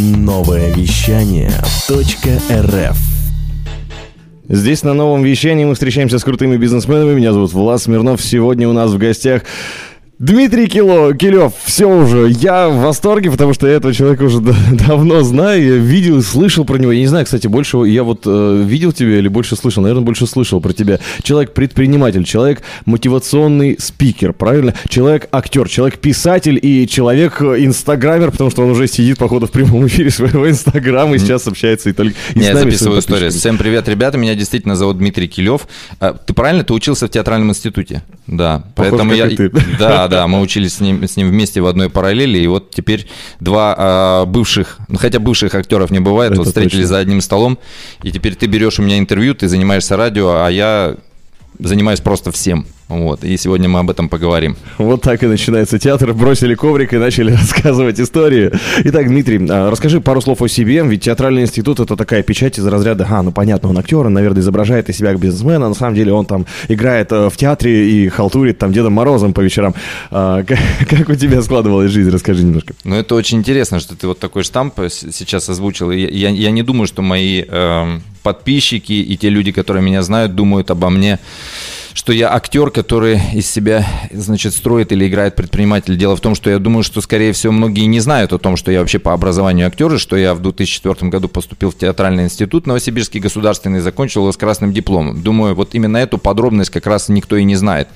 Новое вещание .рф Здесь на новом вещании мы встречаемся с крутыми бизнесменами. Меня зовут Влад Смирнов. Сегодня у нас в гостях Дмитрий Кило, Килев, все уже. Я в восторге, потому что я этого человека уже давно знаю. Я видел, слышал про него. Я не знаю, кстати, больше я вот э, видел тебя или больше слышал. Наверное, больше слышал про тебя. Человек-предприниматель, человек мотивационный спикер, правильно? Человек-актер, человек-писатель и человек-инстаграмер, потому что он уже сидит, походу, в прямом эфире своего инстаграма и сейчас общается и только и Я записываю историю. Всем привет, ребята. Меня действительно зовут Дмитрий Килев. А, ты правильно? Ты учился в театральном институте? Да. Похоже, Поэтому я... Да, да, мы учились с ним, с ним вместе в одной параллели, и вот теперь два а, бывших, ну хотя бывших актеров не бывает, Это вот встретились точно. за одним столом, и теперь ты берешь у меня интервью, ты занимаешься радио, а я занимаюсь просто всем. Вот, и сегодня мы об этом поговорим. Вот так и начинается театр. Бросили коврик и начали рассказывать истории. Итак, Дмитрий, а, расскажи пару слов о себе. Ведь театральный институт это такая печать из разряда, а, ну понятно, он актер, он, наверное, изображает из себя как бизнесмена, а на самом деле он там играет э, в театре и халтурит там Дедом Морозом по вечерам. А, как, как у тебя складывалась жизнь? Расскажи немножко. Ну, это очень интересно, что ты вот такой штамп сейчас озвучил. Я, я, я не думаю, что мои э, подписчики и те люди, которые меня знают, думают обо мне что я актер, который из себя, значит, строит или играет предприниматель. Дело в том, что я думаю, что, скорее всего, многие не знают о том, что я вообще по образованию актер, и что я в 2004 году поступил в театральный институт Новосибирский государственный, закончил его с красным дипломом. Думаю, вот именно эту подробность как раз никто и не знает.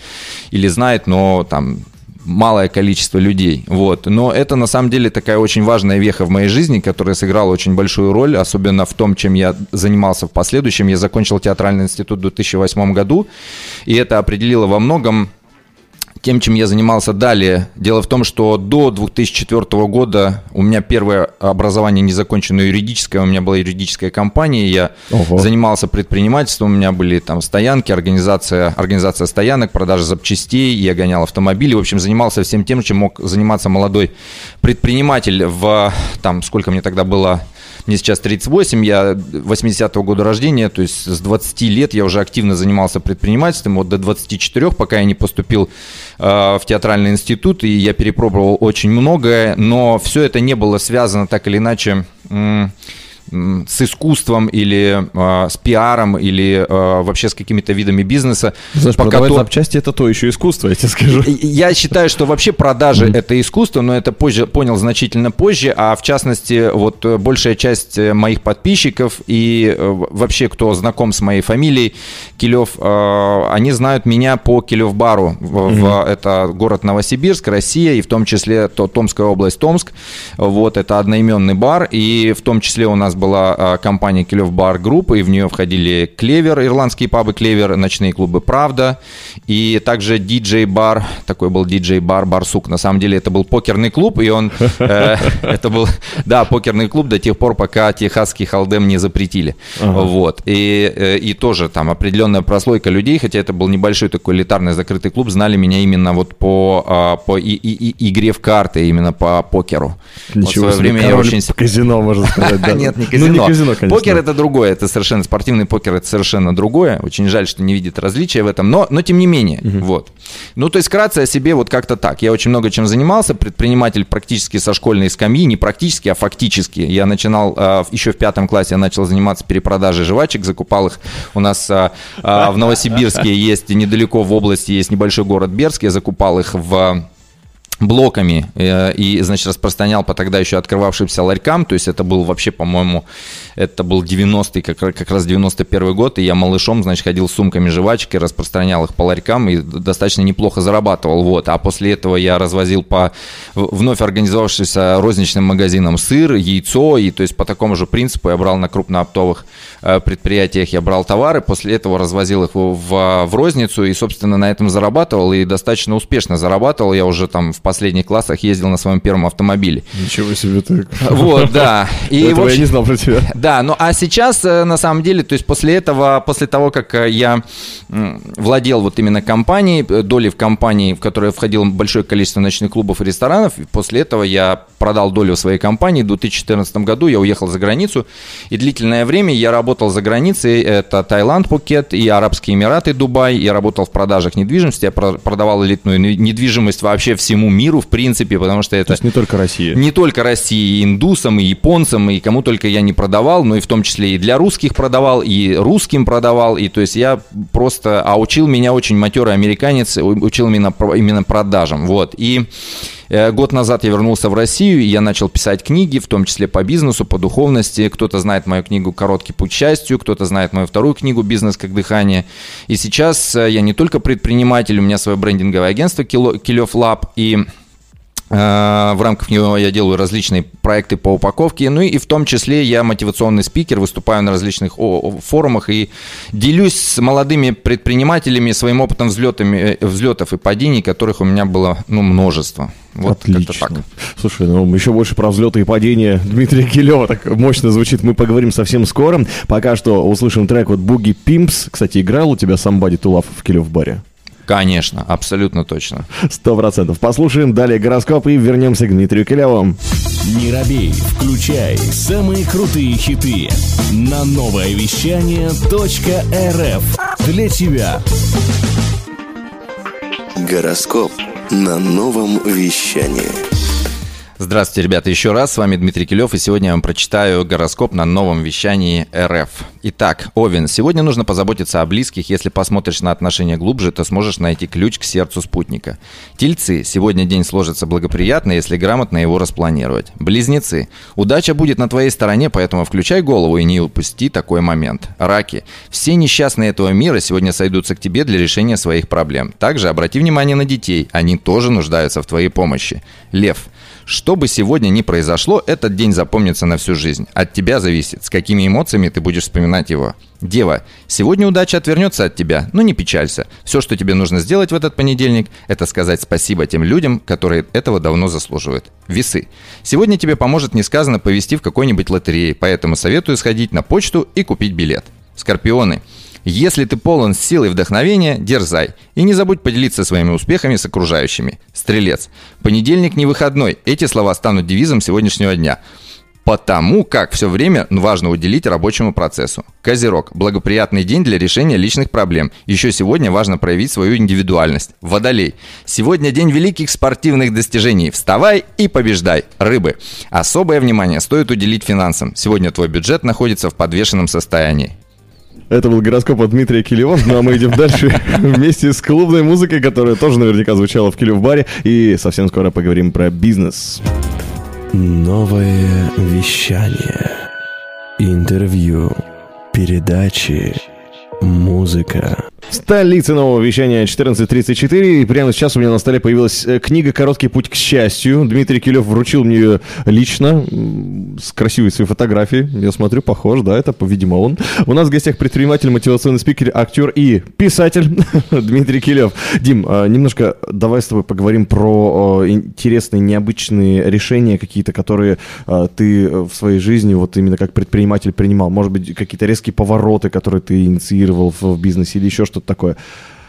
Или знает, но там малое количество людей. Вот. Но это на самом деле такая очень важная веха в моей жизни, которая сыграла очень большую роль, особенно в том, чем я занимался в последующем. Я закончил театральный институт в 2008 году, и это определило во многом тем, чем я занимался далее. Дело в том, что до 2004 года у меня первое образование незаконченное юридическое, у меня была юридическая компания, я Ого. занимался предпринимательством, у меня были там стоянки, организация, организация стоянок, продажа запчастей, я гонял автомобили, в общем, занимался всем тем, чем мог заниматься молодой предприниматель в, там, сколько мне тогда было, мне сейчас 38, я 80-го года рождения, то есть с 20 лет я уже активно занимался предпринимательством, вот до 24, пока я не поступил э, в театральный институт, и я перепробовал очень многое, но все это не было связано так или иначе с искусством или э, с пиаром или э, вообще с какими-то видами бизнеса. Знаешь, Пока продавать то... запчасти это то еще искусство, я тебе скажу. Я считаю, что вообще продажи это искусство, но это позже понял значительно позже, а в частности вот э, большая часть э, моих подписчиков и э, вообще кто знаком с моей фамилией Килев, э, они знают меня по Килев бару. Mm-hmm. это город Новосибирск, Россия и в том числе то, Томская область Томск. Вот это одноименный бар и в том числе у нас была а, компания Килев Бар Групп, и в нее входили Клевер, ирландские пабы Клевер, ночные клубы Правда, и также диджей-бар, такой был диджей-бар Барсук. На самом деле это был покерный клуб, и он, э, это был, да, покерный клуб до тех пор, пока техасский холдем не запретили. Вот. И, э, и тоже там определенная прослойка людей, хотя это был небольшой такой элитарный закрытый клуб, знали меня именно вот по, а, по и, и, и, игре в карты, именно по покеру. Ничего вот в свое время я очень... казино, можно сказать. Нет, не казино. Ну, не казино, конечно. Покер это другое, это совершенно спортивный покер, это совершенно другое. Очень жаль, что не видит различия в этом, но, но тем не менее, угу. вот. Ну, то есть вкратце о себе вот как-то так. Я очень много чем занимался, предприниматель практически со школьной скамьи, не практически, а фактически. Я начинал э, еще в пятом классе, я начал заниматься перепродажей жвачек, закупал их. У нас э, э, в Новосибирске есть, недалеко в области есть небольшой город Берск, я закупал их в блоками э, и, значит, распространял по тогда еще открывавшимся ларькам, то есть это был вообще, по-моему, это был 90-й, как, как раз 91 год, и я малышом, значит, ходил с сумками жвачки, распространял их по ларькам и достаточно неплохо зарабатывал, вот, а после этого я развозил по вновь организовавшимся розничным магазинам сыр, яйцо, и то есть по такому же принципу я брал на крупнооптовых э, предприятиях, я брал товары, после этого развозил их в, в, в розницу и, собственно, на этом зарабатывал, и достаточно успешно зарабатывал, я уже там в последних классах ездил на своем первом автомобиле. Ничего себе так. Вот, да. И, Этого общем, я не знал про тебя. Да, ну а сейчас, э, на самом деле, то есть после этого, после того, как э, я владел вот именно компанией, э, долей в компании, в которой входило большое количество ночных клубов и ресторанов, после этого я продал долю в своей компании. В 2014 году я уехал за границу, и длительное время я работал за границей. Это Таиланд, Пукет и Арабские Эмираты, Дубай. Я работал в продажах недвижимости, я продавал элитную недвижимость вообще всему миру, в принципе, потому что это... То есть не только Россия. Не только России, и индусам, и японцам, и кому только я не продавал, но и в том числе и для русских продавал, и русским продавал, и то есть я просто... А учил меня очень матерый американец, учил именно, именно продажам, вот. И год назад я вернулся в Россию, и я начал писать книги, в том числе по бизнесу, по духовности. Кто-то знает мою книгу «Короткий путь к счастью», кто-то знает мою вторую книгу «Бизнес как дыхание». И сейчас э, я не только предприниматель, у меня свое брендинговое агентство «Килев Лаб», и Э, в рамках него я делаю различные проекты по упаковке, ну и в том числе я мотивационный спикер, выступаю на различных форумах и делюсь с молодыми предпринимателями своим опытом взлетами, э, взлетов и падений, которых у меня было ну, множество. Вот Отлично. так. Слушай, ну еще больше про взлеты и падения Дмитрия Килева так мощно звучит. Мы поговорим совсем скоро. Пока что услышим трек от Буги Пимпс. Кстати, играл у тебя Somebody to Love в Килев баре? Конечно, абсолютно точно. Сто процентов. Послушаем далее гороскоп и вернемся к Дмитрию Килеву. Не робей, включай самые крутые хиты на новое вещание .рф для тебя. Гороскоп на новом вещании. Здравствуйте, ребята, еще раз. С вами Дмитрий Килев, и сегодня я вам прочитаю гороскоп на новом вещании РФ. Итак, Овен, сегодня нужно позаботиться о близких. Если посмотришь на отношения глубже, то сможешь найти ключ к сердцу спутника. Тельцы, сегодня день сложится благоприятно, если грамотно его распланировать. Близнецы, удача будет на твоей стороне, поэтому включай голову и не упусти такой момент. Раки, все несчастные этого мира сегодня сойдутся к тебе для решения своих проблем. Также обрати внимание на детей, они тоже нуждаются в твоей помощи. Лев, что бы сегодня ни произошло, этот день запомнится на всю жизнь. От тебя зависит, с какими эмоциями ты будешь вспоминать его. Дева, сегодня удача отвернется от тебя, но не печалься. Все, что тебе нужно сделать в этот понедельник, это сказать спасибо тем людям, которые этого давно заслуживают. Весы. Сегодня тебе поможет несказанно повести в какой-нибудь лотерее, поэтому советую сходить на почту и купить билет. Скорпионы. Если ты полон сил и вдохновения, дерзай. И не забудь поделиться своими успехами с окружающими. Стрелец. Понедельник не выходной. Эти слова станут девизом сегодняшнего дня. Потому как все время важно уделить рабочему процессу. Козерог. Благоприятный день для решения личных проблем. Еще сегодня важно проявить свою индивидуальность. Водолей. Сегодня день великих спортивных достижений. Вставай и побеждай. Рыбы. Особое внимание стоит уделить финансам. Сегодня твой бюджет находится в подвешенном состоянии. Это был гороскоп от Дмитрия Килева. Ну а мы идем дальше вместе с клубной музыкой, которая тоже наверняка звучала в Килев баре. И совсем скоро поговорим про бизнес. Новое вещание. Интервью. Передачи. Музыка. Столица нового вещания 1434. И прямо сейчас у меня на столе появилась э, книга «Короткий путь к счастью». Дмитрий Килев вручил мне ее лично, с красивой своей фотографией. Я смотрю, похож, да, это, видимо, он. У нас в гостях предприниматель, мотивационный спикер, актер и писатель Дмитрий Килев. Дим, а, немножко давай с тобой поговорим про интересные, необычные решения какие-то, которые а, ты в своей жизни вот именно как предприниматель принимал. Может быть, какие-то резкие повороты, которые ты инициировал в бизнесе или еще что-то что-то такое?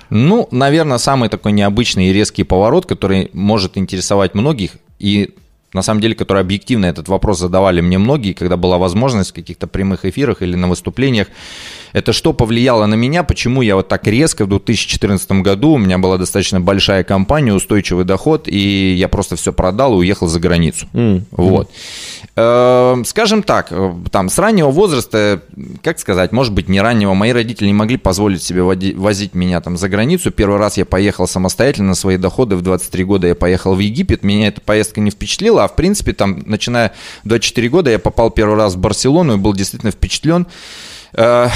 Ну, наверное, самый такой необычный и резкий поворот, который может интересовать многих, и на самом деле, который объективно этот вопрос задавали мне многие, когда была возможность в каких-то прямых эфирах или на выступлениях. Это что повлияло на меня, почему я вот так резко в 2014 году, у меня была достаточно большая компания, устойчивый доход, и я просто все продал и уехал за границу. Mm. Вот. Э, скажем так, э, там с раннего возраста, как сказать, может быть не раннего, мои родители не могли позволить себе возить меня там за границу. Первый раз я поехал самостоятельно на свои доходы, в 23 года я поехал в Египет, меня эта поездка не впечатлила, а в принципе там, начиная 24 года, я попал первый раз в Барселону и был действительно впечатлен э,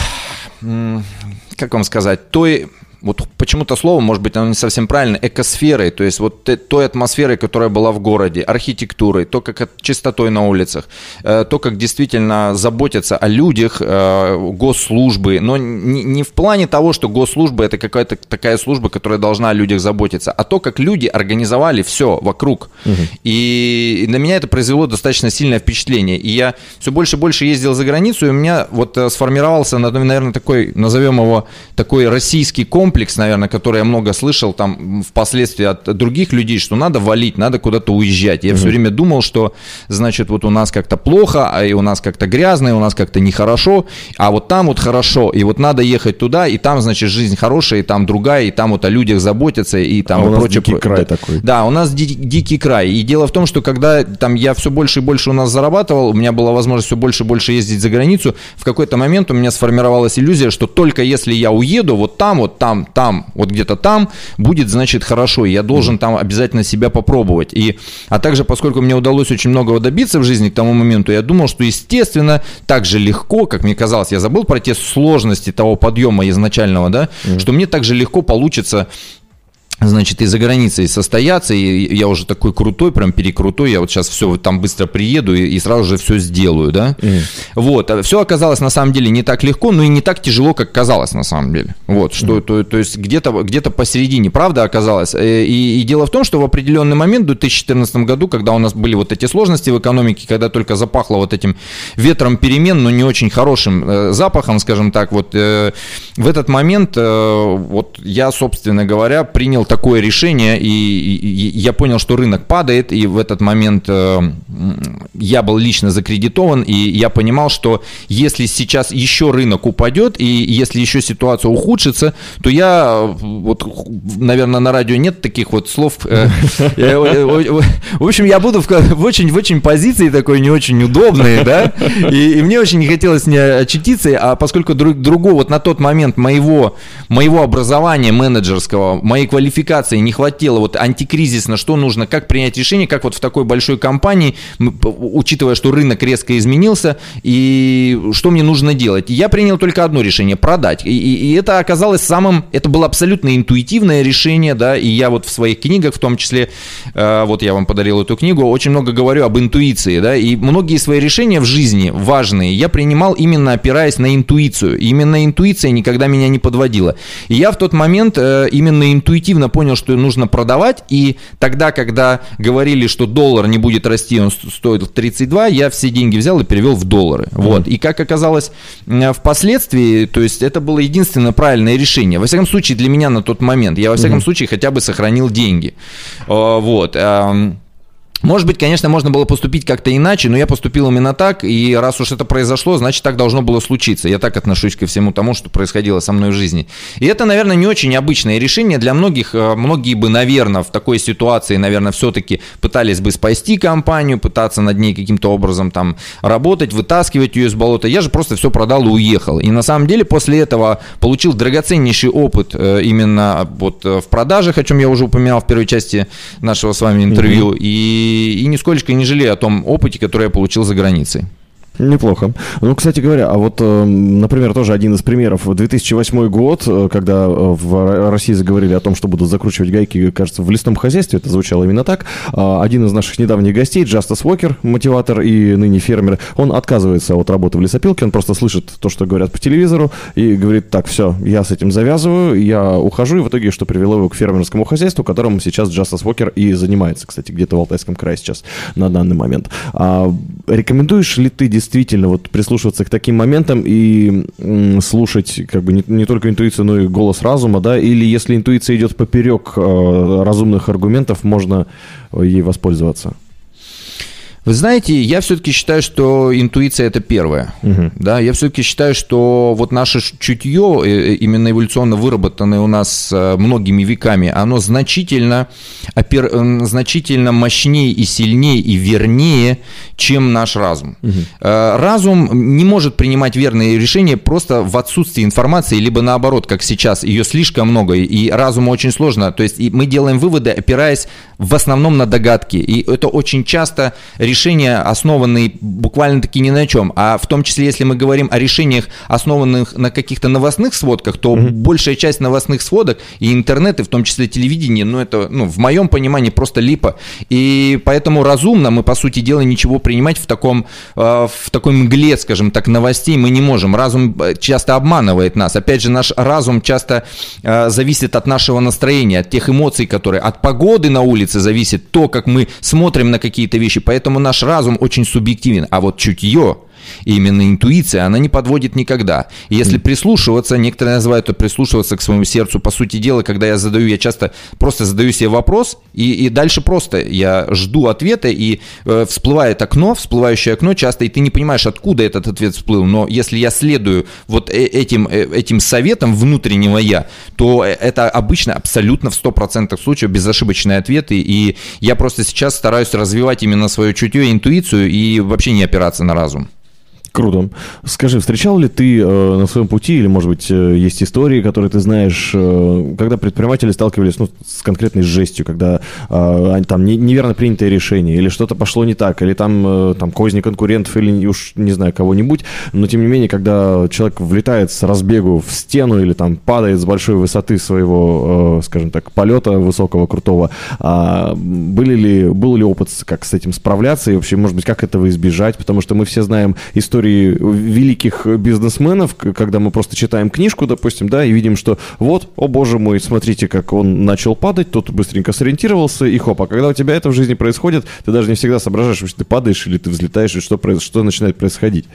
как вам сказать, той вот почему-то слово, может быть, оно не совсем правильно, экосферой, то есть вот той атмосферой, которая была в городе, архитектурой, то, как чистотой на улицах, э, то, как действительно заботятся о людях э, госслужбы, но не в плане того, что госслужба это какая-то такая служба, которая должна о людях заботиться, а то, как люди организовали все вокруг. Угу. И на меня это произвело достаточно сильное впечатление. И я все больше и больше ездил за границу, и у меня вот э, сформировался, наверное, такой, назовем его, такой российский комплекс, комплекс, наверное, который я много слышал там впоследствии от других людей, что надо валить, надо куда-то уезжать. Я mm-hmm. все время думал, что, значит, вот у нас как-то плохо, а и у нас как-то грязно, и у нас как-то нехорошо, а вот там вот хорошо, и вот надо ехать туда, и там, значит, жизнь хорошая, и там другая, и там вот о людях заботятся, и там а и у нас прочее. дикий край да, такой. Да, у нас ди- дикий край. И дело в том, что когда там я все больше и больше у нас зарабатывал, у меня была возможность все больше и больше ездить за границу, в какой-то момент у меня сформировалась иллюзия, что только если я уеду, вот там, вот там, там, вот где-то там, будет, значит, хорошо, и я должен там обязательно себя попробовать. И, а также, поскольку мне удалось очень многого добиться в жизни к тому моменту, я думал, что, естественно, так же легко, как мне казалось, я забыл про те сложности того подъема изначального, да, что мне так же легко получится значит, и за границей состояться, и я уже такой крутой, прям перекрутой, я вот сейчас все там быстро приеду и, и сразу же все сделаю, да. Mm. Вот, все оказалось на самом деле не так легко, но и не так тяжело, как казалось на самом деле. Вот, что, mm. то, то есть где-то где посередине, правда, оказалось. Э, и, и дело в том, что в определенный момент, в 2014 году, когда у нас были вот эти сложности в экономике, когда только запахло вот этим ветром перемен, но не очень хорошим э, запахом, скажем так, вот э, в этот момент, э, вот я, собственно говоря, принял такое решение, и, и, и я понял, что рынок падает, и в этот момент э, я был лично закредитован, и я понимал, что если сейчас еще рынок упадет, и если еще ситуация ухудшится, то я, вот, наверное, на радио нет таких вот слов. Э, в общем, я буду в очень, в очень позиции такой не очень удобной, да, и, и мне очень не хотелось не очутиться, а поскольку друг, другого вот на тот момент моего, моего образования менеджерского, моей квалификации, квалификации не хватило, вот антикризисно, что нужно, как принять решение, как вот в такой большой компании, учитывая, что рынок резко изменился, и что мне нужно делать. Я принял только одно решение – продать. И, и, и это оказалось самым, это было абсолютно интуитивное решение, да, и я вот в своих книгах, в том числе, э, вот я вам подарил эту книгу, очень много говорю об интуиции, да, и многие свои решения в жизни важные я принимал именно опираясь на интуицию. Именно интуиция никогда меня не подводила. И я в тот момент э, именно интуитивно интуитивно понял, что нужно продавать, и тогда, когда говорили, что доллар не будет расти, он стоит 32, я все деньги взял и перевел в доллары. Вот. И как оказалось впоследствии, то есть это было единственное правильное решение. Во всяком случае, для меня на тот момент. Я во всяком mm-hmm. случае хотя бы сохранил деньги. А, вот. Может быть, конечно, можно было поступить как-то иначе, но я поступил именно так, и раз уж это произошло, значит, так должно было случиться. Я так отношусь ко всему тому, что происходило со мной в жизни. И это, наверное, не очень обычное решение для многих. Э, многие бы, наверное, в такой ситуации, наверное, все-таки пытались бы спасти компанию, пытаться над ней каким-то образом там работать, вытаскивать ее из болота. Я же просто все продал и уехал. И на самом деле после этого получил драгоценнейший опыт э, именно вот э, в продажах, о чем я уже упоминал в первой части нашего с вами интервью. Mm-hmm. И и, нисколько не жалею о том опыте, который я получил за границей. Неплохо. Ну, кстати говоря, а вот, э, например, тоже один из примеров. 2008 год, э, когда э, в России заговорили о том, что будут закручивать гайки, кажется, в лесном хозяйстве, это звучало именно так. А, один из наших недавних гостей, Джастас Уокер, мотиватор и ныне фермер, он отказывается от работы в лесопилке, он просто слышит то, что говорят по телевизору, и говорит, так, все, я с этим завязываю, я ухожу, и в итоге, что привело его к фермерскому хозяйству, которым сейчас Джастас Уокер и занимается, кстати, где-то в Алтайском крае сейчас на данный момент. А, рекомендуешь ли ты действительно действительно вот прислушиваться к таким моментам и слушать как бы не, не только интуицию, но и голос разума, да, или если интуиция идет поперек э, разумных аргументов, можно ей воспользоваться? Вы знаете, я все-таки считаю, что интуиция это первое. Угу. Да, я все-таки считаю, что вот наше чутье, э, э, именно эволюционно выработанное у нас э, многими веками, оно значительно, опер, значительно мощнее и сильнее и вернее, чем наш разум. Угу. Разум не может принимать верные решения просто в отсутствии информации, либо наоборот, как сейчас, ее слишком много, и разуму очень сложно. То есть мы делаем выводы, опираясь в основном на догадки. И это очень часто решение решения, основанные буквально-таки ни на чем, а в том числе, если мы говорим о решениях, основанных на каких-то новостных сводках, то mm-hmm. большая часть новостных сводок и интернет, и в том числе телевидение, ну это, ну, в моем понимании просто липа. И поэтому разумно мы, по сути дела, ничего принимать в таком, э, в такой мгле, скажем так, новостей мы не можем. Разум э, часто обманывает нас. Опять же, наш разум часто э, зависит от нашего настроения, от тех эмоций, которые, от погоды на улице зависит то, как мы смотрим на какие-то вещи. Поэтому наш разум очень субъективен, а вот чутье, И именно интуиция, она не подводит никогда. И если прислушиваться, некоторые называют это прислушиваться к своему сердцу, по сути дела, когда я задаю, я часто просто задаю себе вопрос, и, и дальше просто я жду ответа, и э, всплывает окно, всплывающее окно часто, и ты не понимаешь, откуда этот ответ всплыл. Но если я следую вот э, этим, э, этим советам внутреннего я, то э, это обычно абсолютно в 100% случаев безошибочные ответы, и я просто сейчас стараюсь развивать именно свое чутье, интуицию и вообще не опираться на разум. Круто. Скажи, встречал ли ты э, на своем пути, или, может быть, э, есть истории, которые ты знаешь, э, когда предприниматели сталкивались ну, с конкретной жестью, когда э, там не, неверно принятое решение, или что-то пошло не так, или там, э, там козни конкурентов, или уж не знаю кого-нибудь, но тем не менее, когда человек влетает с разбегу в стену или там падает с большой высоты своего, э, скажем так, полета высокого, крутого, э, были ли, был ли опыт, как с этим справляться, и вообще, может быть, как этого избежать, потому что мы все знаем истории великих бизнесменов, когда мы просто читаем книжку, допустим, да, и видим, что вот, о боже мой, смотрите, как он начал падать, тот быстренько сориентировался, и хоп, а когда у тебя это в жизни происходит, ты даже не всегда соображаешь, что ты падаешь или ты взлетаешь, и что, что начинает происходить.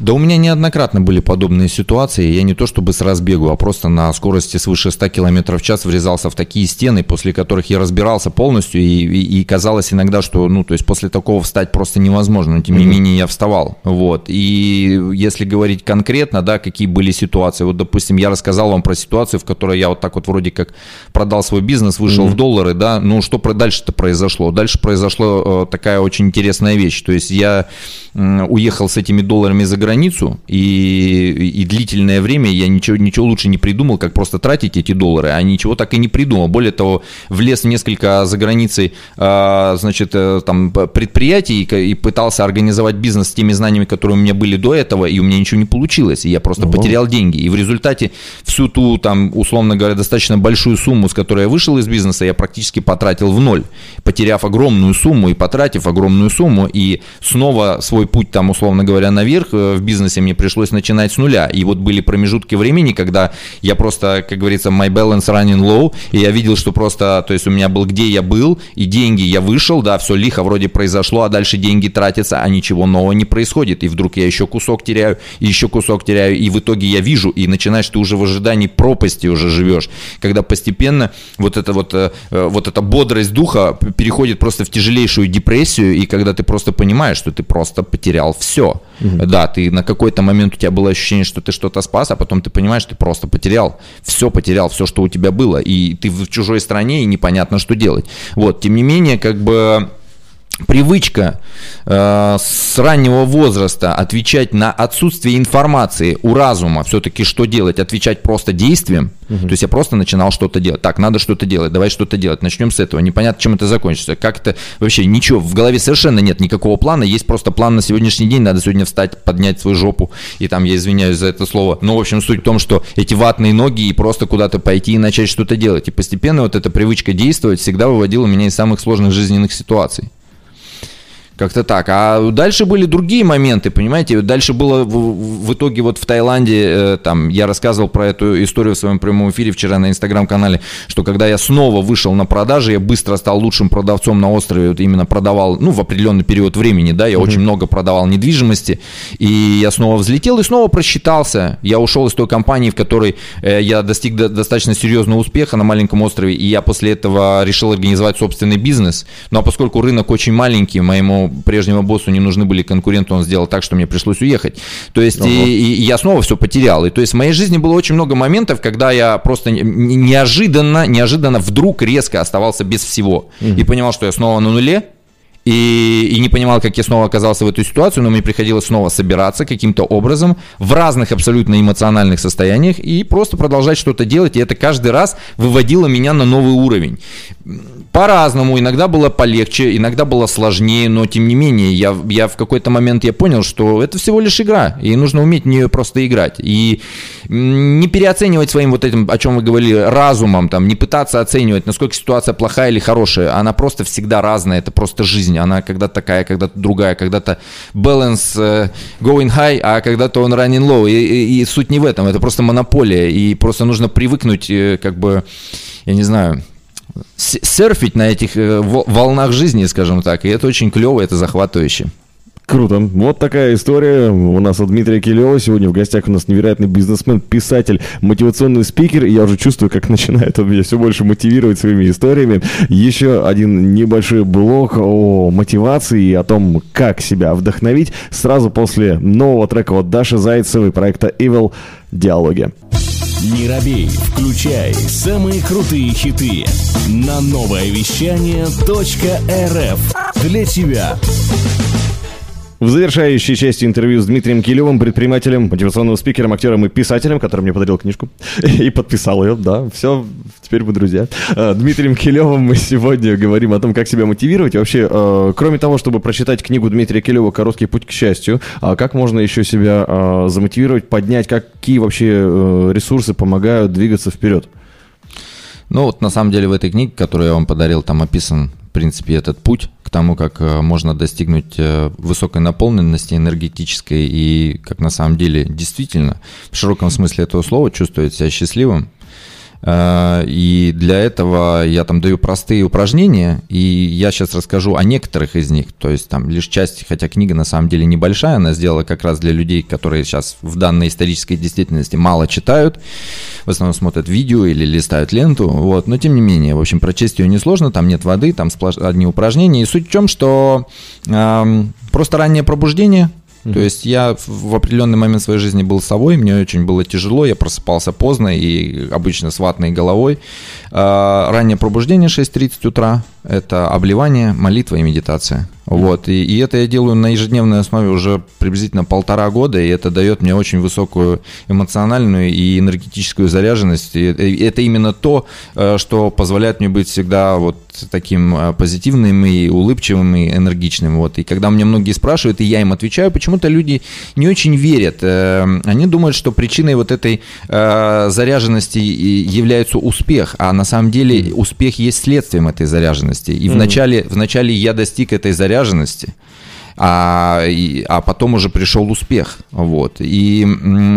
Да у меня неоднократно были подобные ситуации. Я не то чтобы с разбегу, а просто на скорости свыше 100 км в час врезался в такие стены, после которых я разбирался полностью, и, и, и казалось иногда, что, ну, то есть после такого встать просто невозможно, но тем не менее я вставал. Вот. И если говорить конкретно, да, какие были ситуации, вот, допустим, я рассказал вам про ситуацию, в которой я вот так вот вроде как продал свой бизнес, вышел mm-hmm. в доллары, да, ну, что дальше-то произошло? Дальше произошло э, такая очень интересная вещь, то есть я уехал с этими долларами за границу, и, и длительное время я ничего, ничего лучше не придумал, как просто тратить эти доллары, а ничего так и не придумал. Более того, влез несколько за границей, а, значит, э, там, предприятий и пытался организовать бизнес с теми знаниями, которые у меня были до этого, и у меня ничего не получилось, и я просто угу. потерял деньги. И в результате всю ту, там, условно говоря, достаточно большую сумму, с которой я вышел из бизнеса, я практически потратил в ноль, потеряв огромную сумму и потратив огромную сумму, и снова свой путь там, условно говоря, наверх в бизнесе мне пришлось начинать с нуля. И вот были промежутки времени, когда я просто, как говорится, my balance running low, и я видел, что просто, то есть у меня был где я был, и деньги я вышел, да, все лихо вроде произошло, а дальше деньги тратятся, а ничего нового не происходит. И вдруг я еще кусок теряю, и еще кусок теряю, и в итоге я вижу, и начинаешь ты уже в ожидании пропасти уже живешь, когда постепенно вот эта вот, э, э, вот эта бодрость духа переходит просто в тяжелейшую депрессию, и когда ты просто понимаешь, что ты просто потерял все. Угу. Да, ты на какой-то момент у тебя было ощущение, что ты что-то спас, а потом ты понимаешь, ты просто потерял. Все потерял, все, что у тебя было. И ты в чужой стране, и непонятно, что делать. Вот, тем не менее, как бы привычка э, с раннего возраста отвечать на отсутствие информации у разума, все-таки что делать, отвечать просто действием. Угу. То есть я просто начинал что-то делать. Так, надо что-то делать, давай что-то делать. Начнем с этого. Непонятно, чем это закончится. Как это вообще ничего в голове совершенно нет никакого плана. Есть просто план на сегодняшний день. Надо сегодня встать, поднять свою жопу. И там я извиняюсь за это слово. Но в общем суть в том, что эти ватные ноги и просто куда-то пойти и начать что-то делать. И постепенно вот эта привычка действовать всегда выводила меня из самых сложных жизненных ситуаций. Как-то так. А дальше были другие моменты, понимаете? Дальше было в, в итоге вот в Таиланде, э, там, я рассказывал про эту историю в своем прямом эфире вчера на инстаграм-канале, что когда я снова вышел на продажи, я быстро стал лучшим продавцом на острове, вот именно продавал, ну, в определенный период времени, да, я mm-hmm. очень много продавал недвижимости, и я снова взлетел и снова просчитался. Я ушел из той компании, в которой э, я достиг до, достаточно серьезного успеха на маленьком острове, и я после этого решил организовать собственный бизнес. Ну, а поскольку рынок очень маленький, моему прежнему боссу не нужны были конкуренты, он сделал так, что мне пришлось уехать. То есть uh-huh. и, и я снова все потерял. И то есть в моей жизни было очень много моментов, когда я просто неожиданно, неожиданно вдруг резко оставался без всего. Uh-huh. И понимал, что я снова на нуле, и, и не понимал, как я снова оказался в эту ситуацию, но мне приходилось снова собираться каким-то образом в разных абсолютно эмоциональных состояниях и просто продолжать что-то делать, и это каждый раз выводило меня на новый уровень. По-разному, иногда было полегче, иногда было сложнее, но тем не менее, я, я в какой-то момент я понял, что это всего лишь игра, и нужно уметь в нее просто играть. И не переоценивать своим вот этим, о чем вы говорили, разумом, там, не пытаться оценивать, насколько ситуация плохая или хорошая, она просто всегда разная, это просто жизнь жизнь. Она когда-то такая, когда-то другая, когда-то balance uh, going high, а когда-то он running low. И, и, и суть не в этом, это просто монополия. И просто нужно привыкнуть, э, как бы, я не знаю, серфить на этих э, волнах жизни, скажем так. И это очень клево, это захватывающе. Круто. Вот такая история. У нас от Дмитрия Килева. Сегодня в гостях у нас невероятный бизнесмен, писатель, мотивационный спикер. Я уже чувствую, как начинает он меня все больше мотивировать своими историями. Еще один небольшой блок о мотивации и о том, как себя вдохновить сразу после нового трека от Даши Зайцевой проекта Evil Диалоги. Не робей, включай самые крутые хиты на новое вещание .рф для тебя. В завершающей части интервью с Дмитрием Килевым, предпринимателем, мотивационным спикером, актером и писателем, который мне подарил книжку и подписал ее, да, все, теперь мы друзья. Э, Дмитрием Килевым мы сегодня говорим о том, как себя мотивировать. И вообще, э, кроме того, чтобы прочитать книгу Дмитрия Килева «Короткий путь к счастью», а как можно еще себя э, замотивировать, поднять, какие вообще ресурсы помогают двигаться вперед? Ну вот на самом деле в этой книге, которую я вам подарил, там описан принципе, этот путь тому, как э, можно достигнуть э, высокой наполненности энергетической и как на самом деле действительно в широком смысле этого слова чувствовать себя счастливым, и для этого я там даю простые упражнения, и я сейчас расскажу о некоторых из них. То есть там лишь часть, хотя книга на самом деле небольшая, она сделала как раз для людей, которые сейчас в данной исторической действительности мало читают, в основном смотрят видео или листают ленту, вот, но тем не менее, в общем, прочесть ее несложно, там нет воды, там сплош... одни упражнения, и суть в чем, что э, просто раннее пробуждение – то есть я в определенный момент своей жизни был совой, мне очень было тяжело, я просыпался поздно и обычно с ватной головой. А, раннее пробуждение 6.30 утра, это обливание, молитва и медитация. Вот, и, и это я делаю на ежедневной основе уже приблизительно полтора года, и это дает мне очень высокую эмоциональную и энергетическую заряженность. И это именно то, э, что позволяет мне быть всегда вот таким э, позитивным и улыбчивым и энергичным. Вот. И когда мне многие спрашивают, и я им отвечаю, почему-то люди не очень верят. Э, они думают, что причиной вот этой заряженности является успех, а на самом деле успех есть следствием этой заряженности. И mm-hmm. вначале, вначале я достиг этой заряженности, а, и, а потом уже пришел успех. Вот. И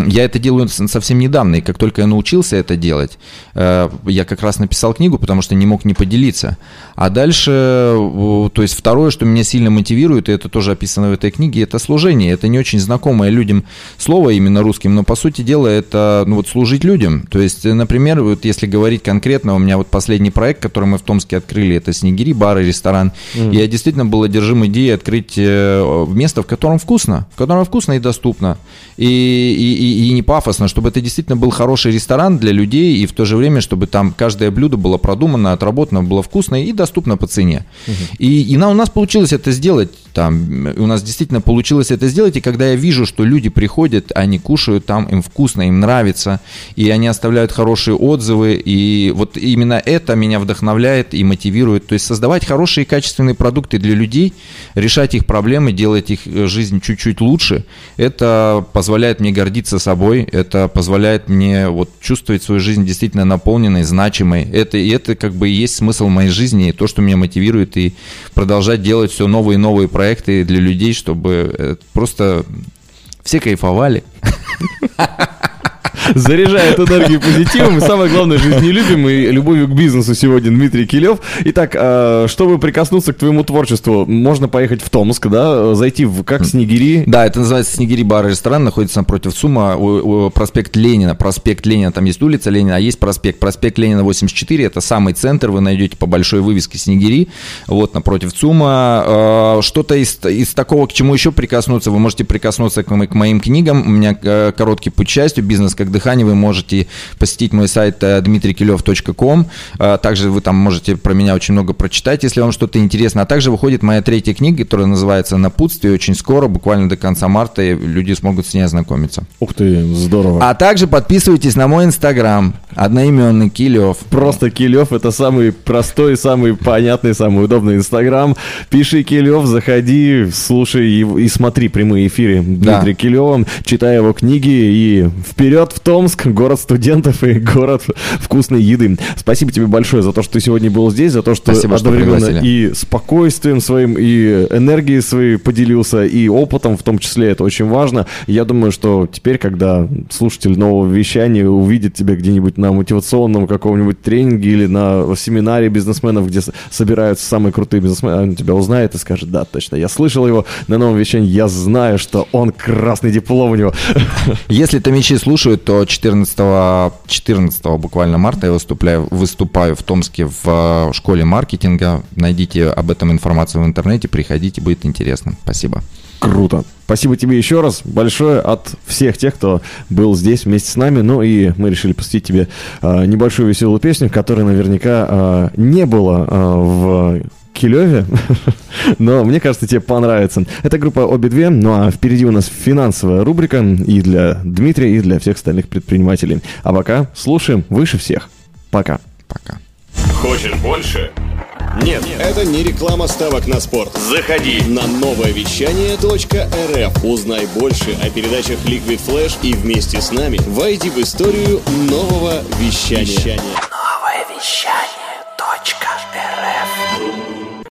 я это делаю совсем недавно, и как только я научился это делать, э, я как раз написал книгу, потому что не мог не поделиться. А дальше, то есть второе, что меня сильно мотивирует, и это тоже описано в этой книге, это служение. Это не очень знакомое людям слово именно русским, но по сути дела это ну, вот служить людям. То есть, например, вот если говорить конкретно, у меня вот последний проект, который мы в Томске открыли, это Снегири, бар и ресторан. Mm. Я действительно был одержим идеей открыть э, место, в котором вкусно, в котором вкусно и доступно, и, и, и, и не пафосно, чтобы это действительно был хороший ресторан для людей, и в то же время, чтобы там каждое блюдо было продумано, отработано, было вкусно и доступно по цене. Угу. И, и на, у нас получилось это сделать, там, у нас действительно получилось это сделать, и когда я вижу, что люди приходят, они кушают там, им вкусно, им нравится, и они оставляют хорошие отзывы, и вот именно это меня вдохновляет и мотивирует, то есть создавать хорошие и качественные продукты для людей, решать их проблемы, проблемы, делать их э, жизнь чуть-чуть лучше, это позволяет мне гордиться собой, это позволяет мне вот чувствовать свою жизнь действительно наполненной, значимой. Это, и это как бы и есть смысл моей жизни, и то, что меня мотивирует, и продолжать делать все новые и новые проекты для людей, чтобы э, просто все кайфовали. заряжает энергией позитивом и самое главное, жизнелюбим и любовью к бизнесу сегодня Дмитрий Килев. Итак, а, чтобы прикоснуться к твоему творчеству, можно поехать в Томск, да, зайти в как Снегири. Да, это называется Снегири бар и ресторан, находится напротив у, проспект Ленина, проспект Ленина, там есть улица Ленина, а есть проспект, проспект Ленина 84, это самый центр, вы найдете по большой вывеске Снегири, вот напротив ЦУМа. А, что-то из, из такого, к чему еще прикоснуться, вы можете прикоснуться к, к моим книгам, у меня э, короткий путь счастью, бизнес как дыхание, вы можете посетить мой сайт э, dmitrikилев.com. Э, также вы там можете про меня очень много прочитать, если вам что-то интересно. А также выходит моя третья книга, которая называется «Напутствие». Очень скоро, буквально до конца марта, люди смогут с ней ознакомиться. Ух ты, здорово. А также подписывайтесь на мой инстаграм, одноименный Килев. Просто Килев это самый простой, самый понятный, самый удобный инстаграм. Пиши Килев, заходи, слушай и, и смотри прямые эфиры Дмитрия да. Килева, читай его книги и вперед в Томск, город студентов и город вкусной еды. Спасибо тебе большое за то, что ты сегодня был здесь, за то, что Спасибо, одновременно что и спокойствием своим, и энергией своей поделился, и опытом в том числе. Это очень важно. Я думаю, что теперь, когда слушатель нового вещания увидит тебя где-нибудь на на мотивационном каком-нибудь тренинге или на семинаре бизнесменов, где собираются самые крутые бизнесмены, он тебя узнает и скажет, да, точно, я слышал его на новом вещании, я знаю, что он красный диплом у него. Если томичи слушают, то 14, 14 буквально марта я выступаю, выступаю в Томске в э, школе маркетинга. Найдите об этом информацию в интернете, приходите, будет интересно. Спасибо. Круто. Спасибо тебе еще раз большое от всех тех, кто был здесь вместе с нами. Ну и мы решили посвятить тебе э, небольшую веселую песню, которая наверняка э, не было э, в Килеве, но мне кажется, тебе понравится. Это группа обе две, ну а впереди у нас финансовая рубрика и для Дмитрия, и для всех остальных предпринимателей. А пока слушаем выше всех. Пока. Пока. Хочешь больше? Нет, это не реклама ставок на спорт. Заходи на новое вещание .рф. Узнай больше о передачах Liquid Flash и вместе с нами войди в историю нового вещания. Новое вещание.